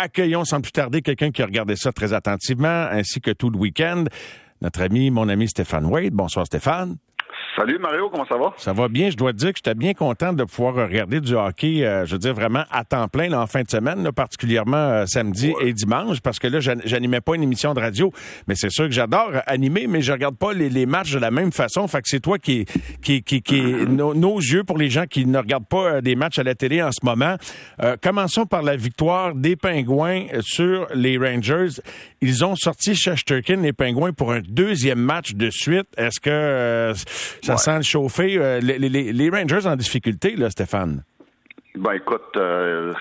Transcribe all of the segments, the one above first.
accueillons sans plus tarder quelqu'un qui a regardé ça très attentivement, ainsi que tout le week-end. Notre ami, mon ami Stéphane Wade. Bonsoir Stéphane. Salut Mario, comment ça va? Ça va bien. Je dois te dire que j'étais bien content de pouvoir regarder du hockey, euh, je veux dire vraiment à temps plein en fin de semaine, particulièrement euh, samedi et dimanche, parce que là, j'animais pas une émission de radio, mais c'est sûr que j'adore animer, mais je regarde pas les, matchs de la même façon. Fait que c'est toi qui, qui, qui, qui nos yeux pour les gens qui ne regardent pas euh, des matchs à la télé en ce moment. commençons par la victoire des Pingouins sur les Rangers. Ils ont sorti Shesterkin, les Pingouins, pour un deuxième match de suite. Est-ce que ça sent le chauffer. Euh, les, Rangers en difficulté, là, Stéphane. Ben écoute, euh,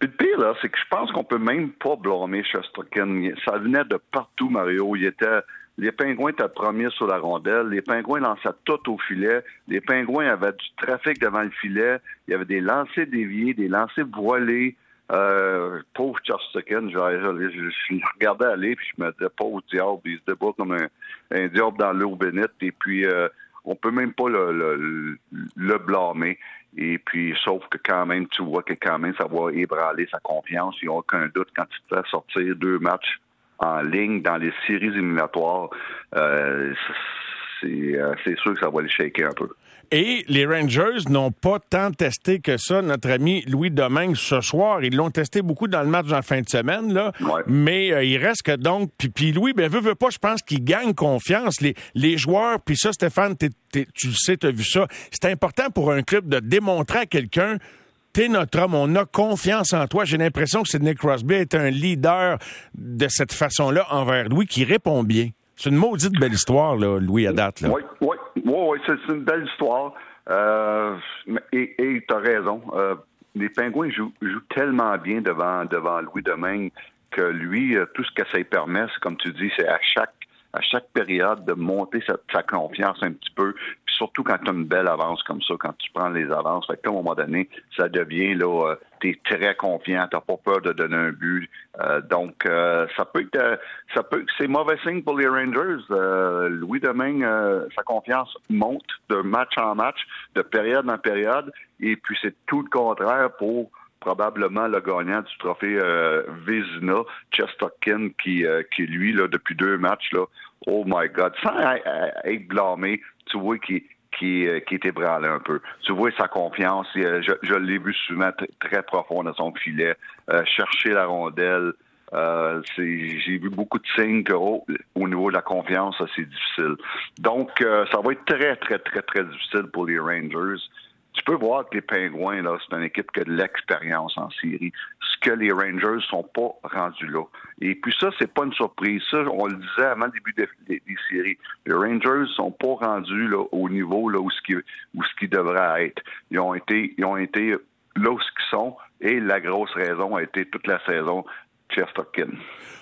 le pire, là, c'est que je pense qu'on peut même pas blâmer Shostakin. Ça venait de partout, Mario. Il était, les Pingouins étaient premiers sur la rondelle. Les Pingouins lançaient tout au filet. Les Pingouins avaient du trafic devant le filet. Il y avait des lancers déviés, des lancers voilés. Euh, pauvre Chostakin, je, je, regardais aller, puis je me disais, pauvre diable, il se débat comme un, diable dans l'eau bénite. Et puis, euh, on peut même pas le, le, blâmer. Et puis, sauf que quand même, tu vois que quand même, ça va ébranler sa confiance. Il n'y a aucun doute quand tu te fais sortir deux matchs en ligne dans les séries éliminatoires. Euh, euh, c'est sûr que ça va le shaker un peu. Et les Rangers n'ont pas tant testé que ça, notre ami Louis Domingue, ce soir. Ils l'ont testé beaucoup dans le match en fin de semaine, là. Mais euh, il reste que donc... Puis, puis Louis, ben, veut, veut pas, je pense qu'il gagne confiance. Les, les joueurs, puis ça, Stéphane, tu le sais, tu as vu ça. C'est important pour un club de démontrer à quelqu'un t'es notre homme, on a confiance en toi. J'ai l'impression que Sidney Crosby est un leader de cette façon-là envers Louis qui répond bien. C'est une maudite belle histoire, là, Louis, à date. Oui, oui, oui, c'est une belle histoire. Euh, et tu as raison. Euh, les Pingouins jouent, tellement bien devant, devant Louis Domingue que lui, euh, tout ce que ça lui permet, comme tu dis, c'est à chaque à chaque période de monter sa, confiance un petit peu, puis surtout quand tu as une belle avance comme ça, quand tu prends les avances, fait qu'à un moment donné, ça devient là, euh, tu es très confiant, t'as pas peur de donner un but, euh, donc euh, ça peut être, ça peut, c'est mauvais signe pour les Rangers. Louis Domingue, sa confiance monte de match en match, de période en période, et puis c'est tout le contraire pour probablement le gagnant du trophée euh, Vézina, Chestokin, qui, euh, qui lui, là, depuis deux matchs, là, oh my God, sans être blâmé, tu vois qu'il qui, euh, qui est ébranlé un peu. Tu vois sa confiance, euh, je, l'ai vu souvent très profond dans son filet, chercher la rondelle. j'ai vu beaucoup de signes qu'au au niveau de la confiance, c'est difficile. Donc, ça va être très, très, très, très difficile pour les Rangers tu peux voir que les Pingouins, là, c'est une équipe qui a de l'expérience en série, ce que les Rangers sont pas rendus là. Et puis ça, c'est pas une surprise. Ça, on le disait avant le début des, séries. Les Rangers sont pas rendus là, au niveau là, où ce qui où ce être. Ils ont été, ils ont été là où qu'ils sont, et la grosse raison a été toute la saison Chesterkin.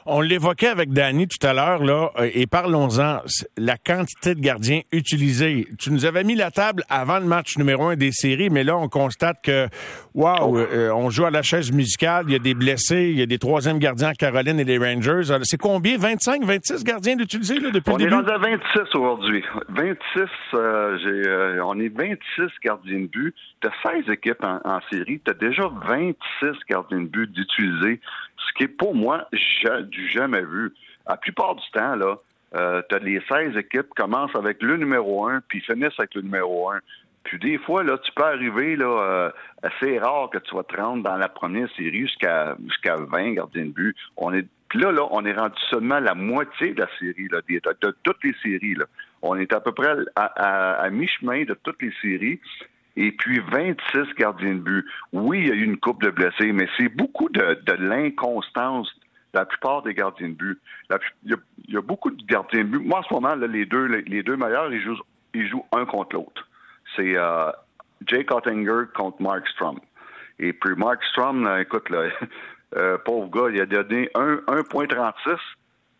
On l'évoquait avec Danny tout à l'heure, là, euh, et parlons-en. La quantité de gardiens utilisés. Tu nous avais mis la table avant le match numéro un des séries, mais là, on constate que, waouh, oh. euh, on joue à la chaise musicale, il y a des blessés, il y a des troisièmes gardiens à Caroline et les Rangers. C'est combien? 25, 26 gardiens d'utiliser, là, depuis on le début? On est à 26 aujourd'hui. 26, euh, on est 26 gardiens de but. Tu as 16 équipes en, en série. Tu as déjà 26 gardiens de but d'utiliser ce qui est pour moi du jamais vu. La plupart du temps, là, euh, les 16 équipes commencent avec le numéro 1 puis finissent avec le numéro 1. Puis des fois, là, tu peux arriver, là, euh, assez rare que tu vas te rendre dans la première série jusqu'à jusqu'à 20 gardiens de but. On est puis là, là, on est rendu seulement la moitié de la série, là, de, toutes les séries. Là. On est à peu près à mi-chemin de toutes les séries et puis 26 gardiens de but. Oui, il y a eu une coupe de blessés, mais c'est beaucoup de, de l'inconstance la plupart des gardiens de but. il, y a, beaucoup de gardiens de but. Moi, en ce moment, là, les, deux, les, deux meilleurs, ils jouent, ils jouent un contre l'autre. C'est euh, Jake Ottinger contre Mark Strom. Et puis Mark Strom, écoute, là, euh, pauvre gars, il a donné 1.36,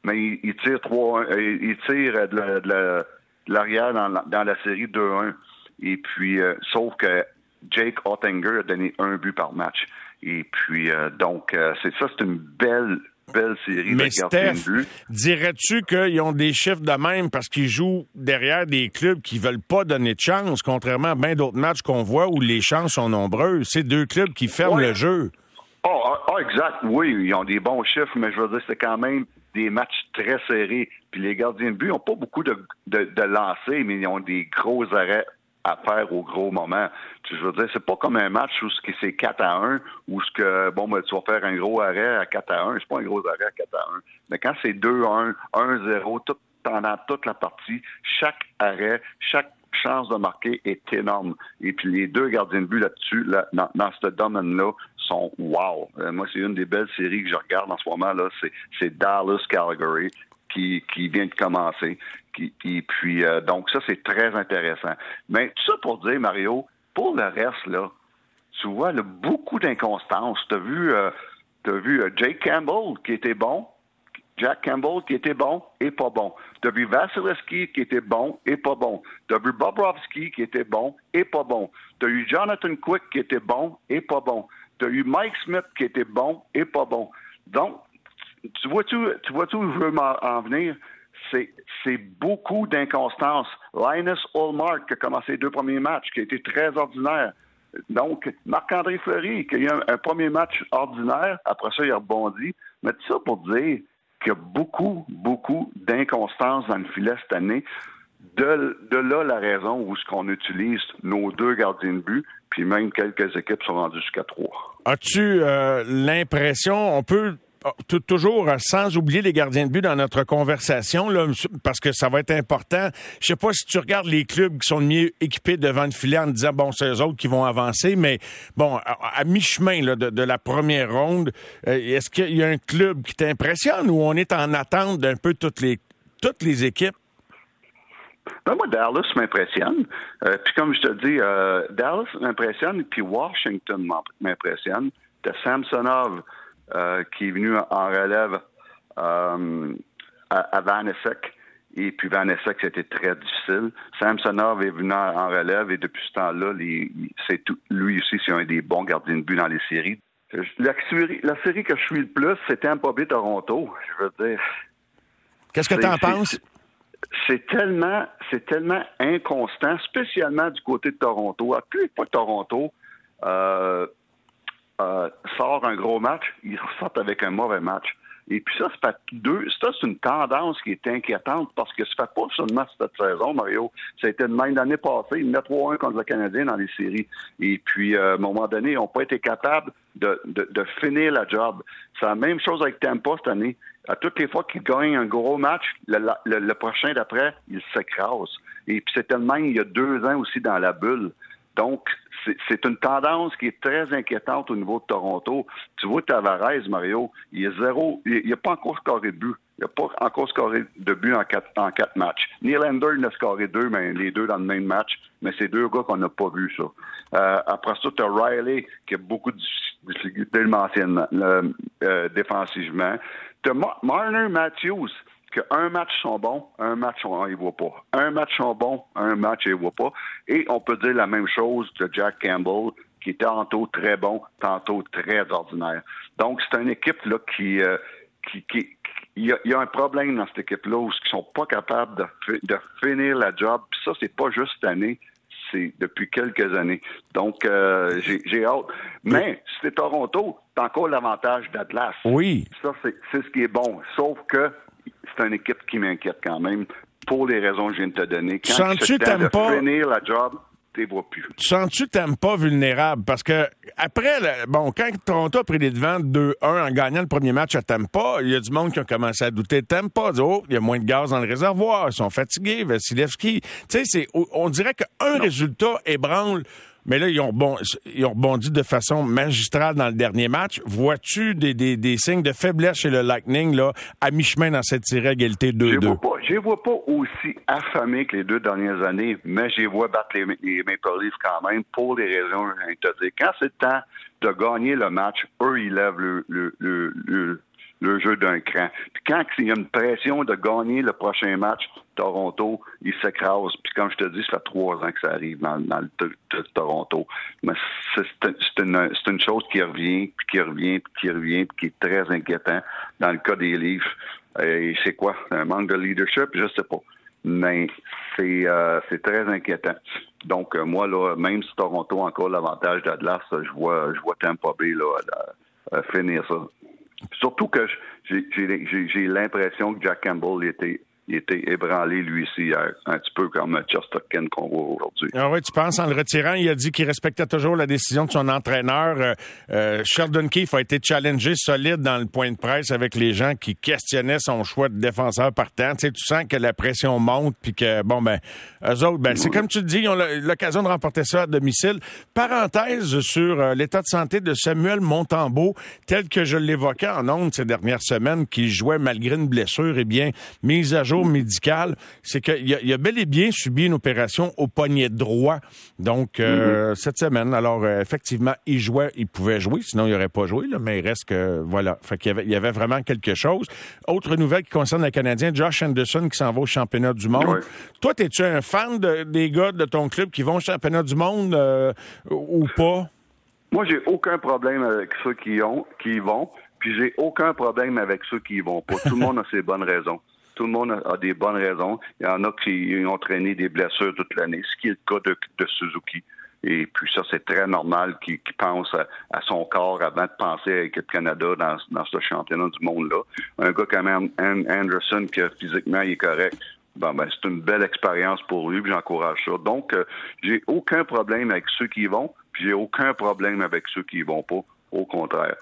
mais il, tire 3, il tire de l'arrière dans, dans la série 2-1. Et puis, euh, sauf que Jake Ottinger a donné un but par match. Et puis, euh, donc, euh, c'est ça, c'est une belle, belle série Mais Steph, dirais-tu qu'ils ont des chiffres de même parce qu'ils jouent derrière des clubs qui veulent pas donner de chance, contrairement à bien d'autres matchs qu'on voit où les chances sont nombreuses? C'est deux clubs qui ferment le jeu. Oh, oh, exact. Oui, ils ont des bons chiffres, mais je veux dire, c'est quand même des matchs très serrés. Puis les gardiens de but n'ont pas beaucoup de, de, de lancers, mais ils ont des gros arrêts à faire au gros moment. Je veux dire, c'est pas comme un match où c'est 4 à 1, où ce que, bon, ben, tu vas faire un gros arrêt à 4 à 1. C'est pas un gros arrêt à 4 à 1. Mais quand c'est 2 à 1, 1 0, tout, pendant toute la partie, chaque arrêt, chaque chance de marquer est énorme. Et puis les deux gardiens de but là-dessus, là, dans, dans ce domaine-là, sont wow. Euh, moi, c'est une des belles séries que je regarde en ce moment là, c'est Dallas Calgary qui, vient de commencer. Puis euh, donc ça c'est très intéressant. Mais tout ça pour dire Mario, pour le reste là, tu vois là, beaucoup d'inconstance. T'as vu, euh, vu euh, Jake Campbell qui était bon, Jack Campbell qui était bon et pas bon. T'as vu Vasilevski qui était bon et pas bon. T'as vu Bobrovski qui était bon et pas bon. T'as eu Jonathan Quick qui était bon et pas bon. T'as eu Mike Smith qui était bon et pas bon. Donc, tu vois-tu, tu vois-tu où je veux en venir? C'est, beaucoup d'inconstance. Linus qui a commencé les deux premiers matchs, qui a été très ordinaire. Donc, Marc-André Fleury, qui a eu un, premier match ordinaire, après ça, il a rebondi. Mais tout ça pour dire qu'il y a beaucoup, beaucoup d'inconstance dans le filet cette année. De, de là la raison où ce qu'on utilise nos deux gardiens de but, puis même quelques équipes sont rendues jusqu'à trois. As-tu euh, l'impression, on peut toujours sans oublier les gardiens de but dans notre conversation, là, parce que ça va être important. Je sais pas si tu regardes les clubs qui sont mieux équipés devant le filet en disant bon, c'est eux autres qui vont avancer, mais bon, à, mi-chemin de, la première ronde, euh, est-ce qu'il y a un club qui t'impressionne ou on est en attente d'un peu toutes les toutes les équipes? Ben moi, Dallas m'impressionne. Euh, puis comme je te dis, euh, Dallas m'impressionne, puis Washington m'impressionne. T'as Samsonov euh, qui est venu en relève euh, à, à Vanesek. Et puis Vanesek, c'était très difficile. Samsonov est venu en relève et depuis ce temps-là, c'est lui aussi, c'est un des bons gardiens de but dans les séries. La série, la série que je suis le plus, c'était Tampa Bay Toronto. Je veux dire. Qu'est-ce que tu en penses? c'est tellement, c'est tellement inconstant, spécialement du côté de Toronto. À plus fois Toronto euh, euh, sort un gros match, ils ressortent avec un mauvais match. Et puis ça, c'est deux. Ça, c'est une tendance qui est inquiétante parce que ça fait pas seulement cette saison, Mario. Ça a été de même l'année passée. Ils mettent 3-1 contre le Canadien dans les séries. Et puis, euh, à un moment donné, ils n'ont pas été capables de, de, de, finir la job. C'est la même chose avec Tampa cette année. À toutes les fois qu'ils gagnent un gros match, le, le, le prochain d'après, ils s'écrasent. Et puis c'était le même il y a deux ans aussi dans la bulle. Donc, c'est une tendance qui est très inquiétante au niveau de Toronto. Tu vois, Tavares, Mario, il est zéro, il n'a pas encore scoré de but. Il n'a pas encore scoré de but en quatre, en quatre matchs. Nylander, il a scoré deux, mais les deux dans le même match. Mais c'est deux gars qu'on n'a pas vu, ça. Euh, après ça, tu as Riley, qui a beaucoup de difficultés euh, défensivement. Tu as Marner Matthews, un match sont bons, un match on, il voit pas. Un match sont bons, un match il voit pas. Et on peut dire la même chose de Jack Campbell, qui est tantôt très bon, tantôt très ordinaire. Donc c'est une équipe là qui, euh, qui, qui il y, a, un problème dans cette équipe-là où ils sont pas capables de, de finir la job. Puis ça, c'est pas juste cette année, c'est depuis quelques années. Donc, euh, j'ai hâte. Mais si c'est Toronto, t'as encore l'avantage d'Atlas. Oui. Ça, c'est ce qui est bon. Sauf que c'est une équipe qui m'inquiète quand même pour les raisons que je viens de te donner. Quand Sens-tu t'aimes pas finir la job, vois plus. Sens-tu t'aimes pas vulnérable? Parce que après, bon, quand Toronto a pris les devants 2-1 en gagnant le premier match à Tampa, il y a du monde qui a commencé à douter de Tampa. Oh, il y a moins de gaz dans le réservoir, ils sont fatigués, Vasilevski. Tu sais, on dirait qu'un résultat ébranle mais là, ils ont, bon, ils ont rebondi de façon magistrale dans le dernier match. Vois-tu des, des, des, signes de faiblesse chez le Lightning là, à mi-chemin dans cette série égalité 2-2? Je ne vois pas aussi affamés que les deux dernières années, mais je les vois battre les, les Maple Leafs quand même pour les raisons que je te dire. Quand c'est le temps de gagner le match, eux, ils lèvent le, le, le, le jeu d'un cran. Puis quand il y a une pression de gagner le prochain match, Toronto, ils s'écrasent. Puis comme je te dis, ça fait trois ans que ça arrive dans, le de Toronto. Mais c'est une, une, chose qui revient, puis qui revient, puis qui revient, puis qui est très inquiétant dans le cas des livres. Et c'est quoi? Un manque de leadership? Je sais pas. Mais c'est euh, très inquiétant. Donc, euh, moi, là, même si Toronto a encore l'avantage d'Atlas, je vois, je vois Tampa Bay finir ça. Surtout que j'ai l'impression que Jack Campbell était il était ébranlé, lui aussi, un petit peu comme Chesterkin qu'on voit aujourd'hui. Ah oui, tu penses, en le retirant, il a dit qu'il respectait toujours la décision de son entraîneur. Euh, euh, Sheldon Keefe a été challengé solide dans le point de presse avec les gens qui questionnaient son choix de défenseur partant. Tu sais, tu sens que la pression monte, puis que, bon, ben, eux autres, ben, c'est comme tu le dis, ils ont l'occasion de remporter ça à domicile. Parenthèse sur euh, l'état de santé de Samuel Montembeau, tel que je l'évoquais en ondes ces dernières semaines, qui jouait malgré une blessure, eh bien, mise à jour médical, c'est qu'il a, a, bel et bien subi une opération au poignet droit. Donc, euh, mhm. cette semaine, alors, euh, effectivement, il jouait, il pouvait jouer, sinon il n'aurait pas joué, là, mais il reste que, voilà. Fait qu'il y avait, il y avait vraiment quelque chose. Autre nouvelle qui concerne le Canadien, Josh Anderson qui s'en va au championnat du monde. Toi, es-tu un fan des gars de ton club qui vont au championnat du monde euh, ou pas? Moi, j'ai aucun problème avec ceux qui, ont, qui y vont, puis j'ai aucun problème avec ceux qui y vont pas. Tout le monde a ses bonnes raisons. Tout le monde a, des bonnes raisons. Il y en a qui ont traîné des blessures toute l'année, ce qui est le cas de, Suzuki. Et puis ça, c'est très normal qu'il pense à, son corps avant de penser à l'équipe Canada dans, ce championnat du monde-là. Un gars comme Anderson, qui physiquement il est correct, ben, c'est une belle expérience pour lui, j'encourage ça. Donc, euh, j'ai aucun problème avec ceux qui y vont, puis j'ai aucun problème avec ceux qui y vont pas. Au contraire.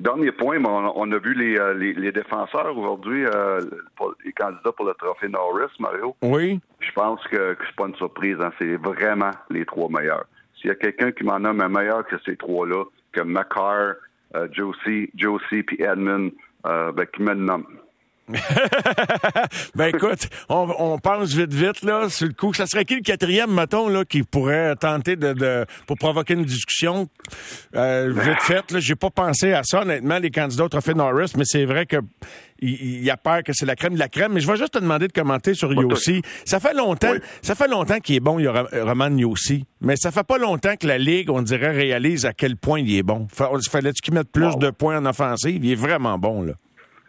Dernier point, on, a vu les, euh, les, défenseurs aujourd'hui, euh, les candidats pour le trophée Norris, Mario. Oui. Je pense que, que c'est pas une surprise. Hein, c'est vraiment les trois meilleurs. S'il y a quelqu'un qui m'en nomme un meilleur que ces trois-là, que McCarr, euh, Josie, Josie puis Edmund, ben, qui me nomme. ben écoute, on, pense vite vite là sur le coup. Ça serait qui le quatrième, mettons, là, qui pourrait tenter de, pour provoquer une discussion euh, vite fait. Là, j'ai pas pensé à ça honnêtement, les candidats au trophée Norris, mais c'est vrai que il, y a peur que c'est la crème de la crème. Mais je vais juste te demander de commenter sur Yossi. Ça fait longtemps, ça fait longtemps qu'il est bon, il y a Roman Yossi. Mais ça fait pas longtemps que la Ligue, on dirait, réalise à quel point il est bon. Fallait-tu qu'il mette plus de points en offensive? Il est vraiment bon, là.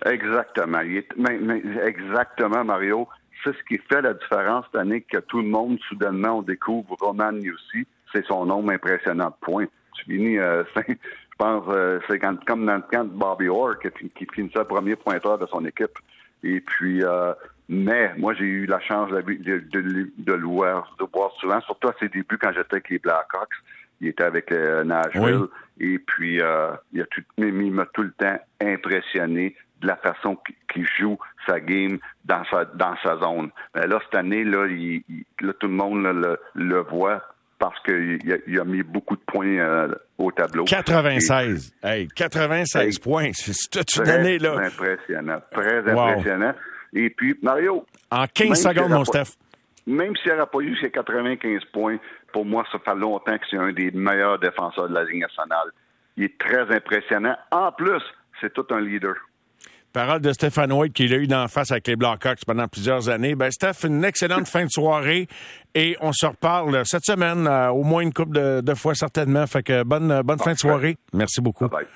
Exactement. exactement, Mario. C'est ce qui fait la différence cette année que tout le monde, soudainement, on découvre Roman aussi. C'est son nombre impressionnant de points. Tu finis, euh, je pense, euh, c'est comme dans le camp de Bobby Orr qui, qui finissait le premier pointeur de son équipe. Et puis, euh, mais moi, j'ai eu la chance de, de, de, de, le voir, de voir souvent, surtout à ses débuts quand j'étais avec les Blackhawks. Il était avec Nashville. Et puis, il, a tout, il m'a tout le temps impressionné la façon qu'il joue sa game dans sa, dans sa zone. Mais là, cette année, là, il, tout le monde le, le voit parce qu'il a, a, mis beaucoup de points euh, au tableau. 96. hey, 96 points. C'est toute une année, là. impressionnant. Très impressionnant. Et puis, Mario. En 15 secondes, mon Steph. Même s'il n'aurait pas eu ses 95 points, pour moi, ça fait longtemps que c'est un des meilleurs défenseurs de la Ligue nationale. Il est très impressionnant. En plus, c'est tout un leader. Parole de Stéphane White qu'il a eu d'en face avec les Blackhawks pendant plusieurs années. Ben, Steph, une excellente fin de soirée et on se reparle cette semaine, euh, au moins une couple de, fois certainement. Fait que bonne, bonne fin de soirée. Merci beaucoup.